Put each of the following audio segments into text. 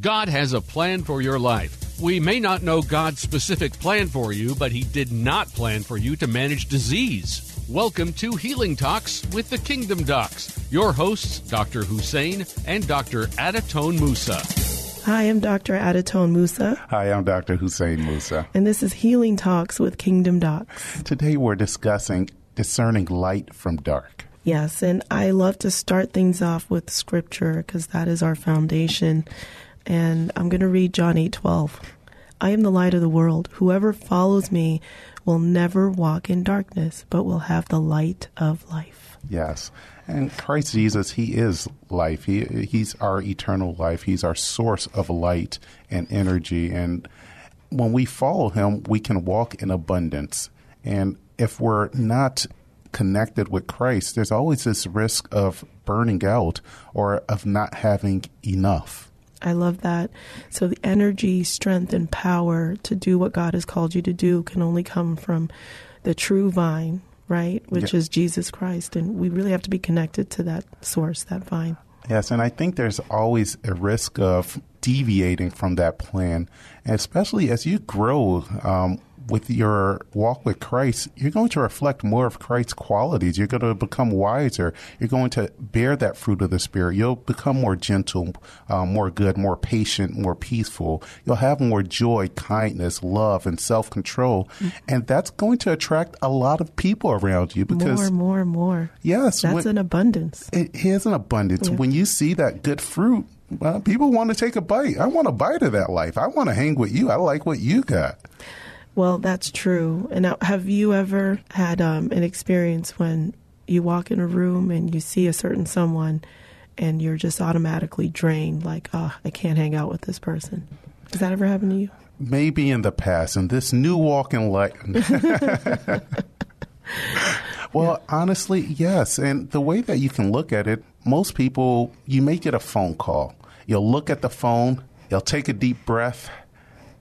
God has a plan for your life. We may not know God's specific plan for you, but He did not plan for you to manage disease. Welcome to Healing Talks with the Kingdom Docs. Your hosts, Dr. Hussein and Dr. Adatone Musa. Hi, I'm Dr. Adatone Musa. Hi, I'm Dr. Hussein Musa. And this is Healing Talks with Kingdom Docs. Today we're discussing discerning light from dark. Yes, and I love to start things off with scripture because that is our foundation and I'm going to read John 8:12. I am the light of the world. Whoever follows me will never walk in darkness, but will have the light of life. Yes. And Christ Jesus, He is life. He, he's our eternal life. He's our source of light and energy. And when we follow Him, we can walk in abundance. And if we're not connected with Christ, there's always this risk of burning out or of not having enough. I love that. So the energy, strength, and power to do what God has called you to do can only come from the true vine, right? Which is Jesus Christ. And we really have to be connected to that source, that vine. Yes, and I think there's always a risk of deviating from that plan, and especially as you grow. Um, with your walk with Christ, you're going to reflect more of Christ's qualities. You're going to become wiser. You're going to bear that fruit of the Spirit. You'll become more gentle, um, more good, more patient, more peaceful. You'll have more joy, kindness, love, and self control. Mm-hmm. And that's going to attract a lot of people around you because. More, more, more. Yes. That's when, an abundance. It is an abundance. Yeah. When you see that good fruit, well, people want to take a bite. I want a bite of that life. I want to hang with you. I like what you got. Well, that's true. And have you ever had um, an experience when you walk in a room and you see a certain someone and you're just automatically drained, like, oh, I can't hang out with this person? Does that ever happen to you? Maybe in the past, and this new walk in light. well, yeah. honestly, yes. And the way that you can look at it, most people, you may get a phone call. You'll look at the phone, you'll take a deep breath,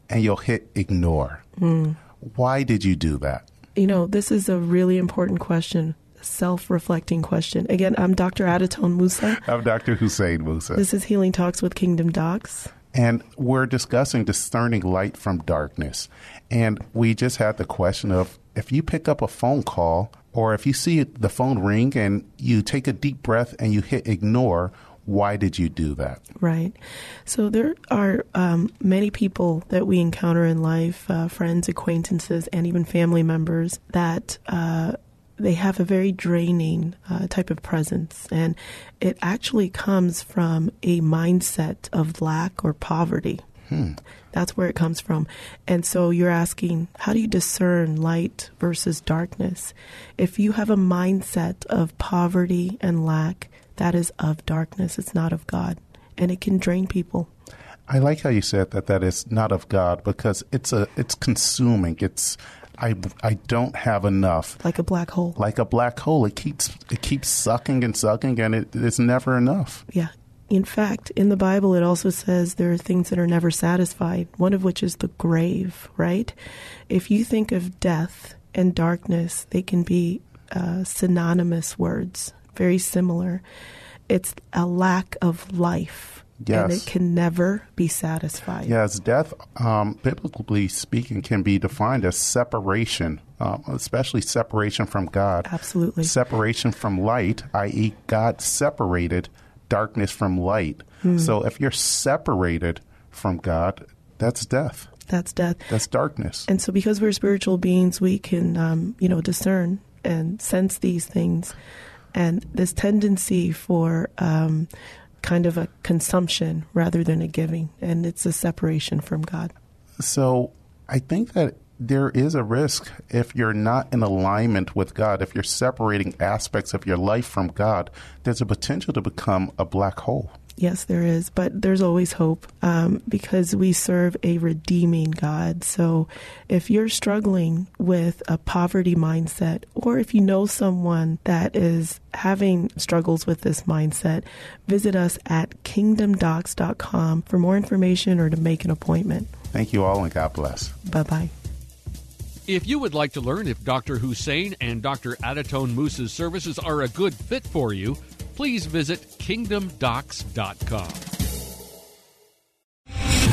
and you'll hit ignore. Mm. Why did you do that? You know, this is a really important question, self reflecting question. Again, I'm Dr. Adatone Musa. I'm Dr. Hussein Musa. This is Healing Talks with Kingdom Docs. And we're discussing discerning light from darkness. And we just had the question of if you pick up a phone call or if you see the phone ring and you take a deep breath and you hit ignore, why did you do that? Right. So there are um, many people that we encounter in life, uh, friends, acquaintances, and even family members that uh, they have a very draining uh, type of presence, and it actually comes from a mindset of lack or poverty. Hmm. That's where it comes from. And so you're asking, how do you discern light versus darkness? If you have a mindset of poverty and lack, that is of darkness. It's not of God, and it can drain people. I like how you said that that is not of God because it's a it's consuming. It's I I don't have enough. Like a black hole. Like a black hole. It keeps it keeps sucking and sucking and it, it is never enough. Yeah. In fact, in the Bible it also says there are things that are never satisfied, one of which is the grave, right? If you think of death and darkness, they can be uh, synonymous words very similar. It's a lack of life. Yes. And it can never be satisfied. Yes, death, um, biblically speaking, can be defined as separation, um, especially separation from God. Absolutely. Separation from light, i.e., God separated darkness from light. Mm. So if you're separated from God, that's death. That's death. That's darkness. And so, because we're spiritual beings, we can, um, you know, discern and sense these things and this tendency for um, kind of a consumption rather than a giving, and it's a separation from God. So I think that there is a risk if you're not in alignment with God, if you're separating aspects of your life from God, there's a potential to become a black hole. Yes, there is, but there's always hope um, because we serve a redeeming God. So if you're struggling with a poverty mindset, or if you know someone that is having struggles with this mindset, visit us at kingdomdocs.com for more information or to make an appointment. Thank you all, and God bless. Bye bye. If you would like to learn if Dr. Hussein and Dr. Adatone Musa's services are a good fit for you, please visit kingdomdocs.com.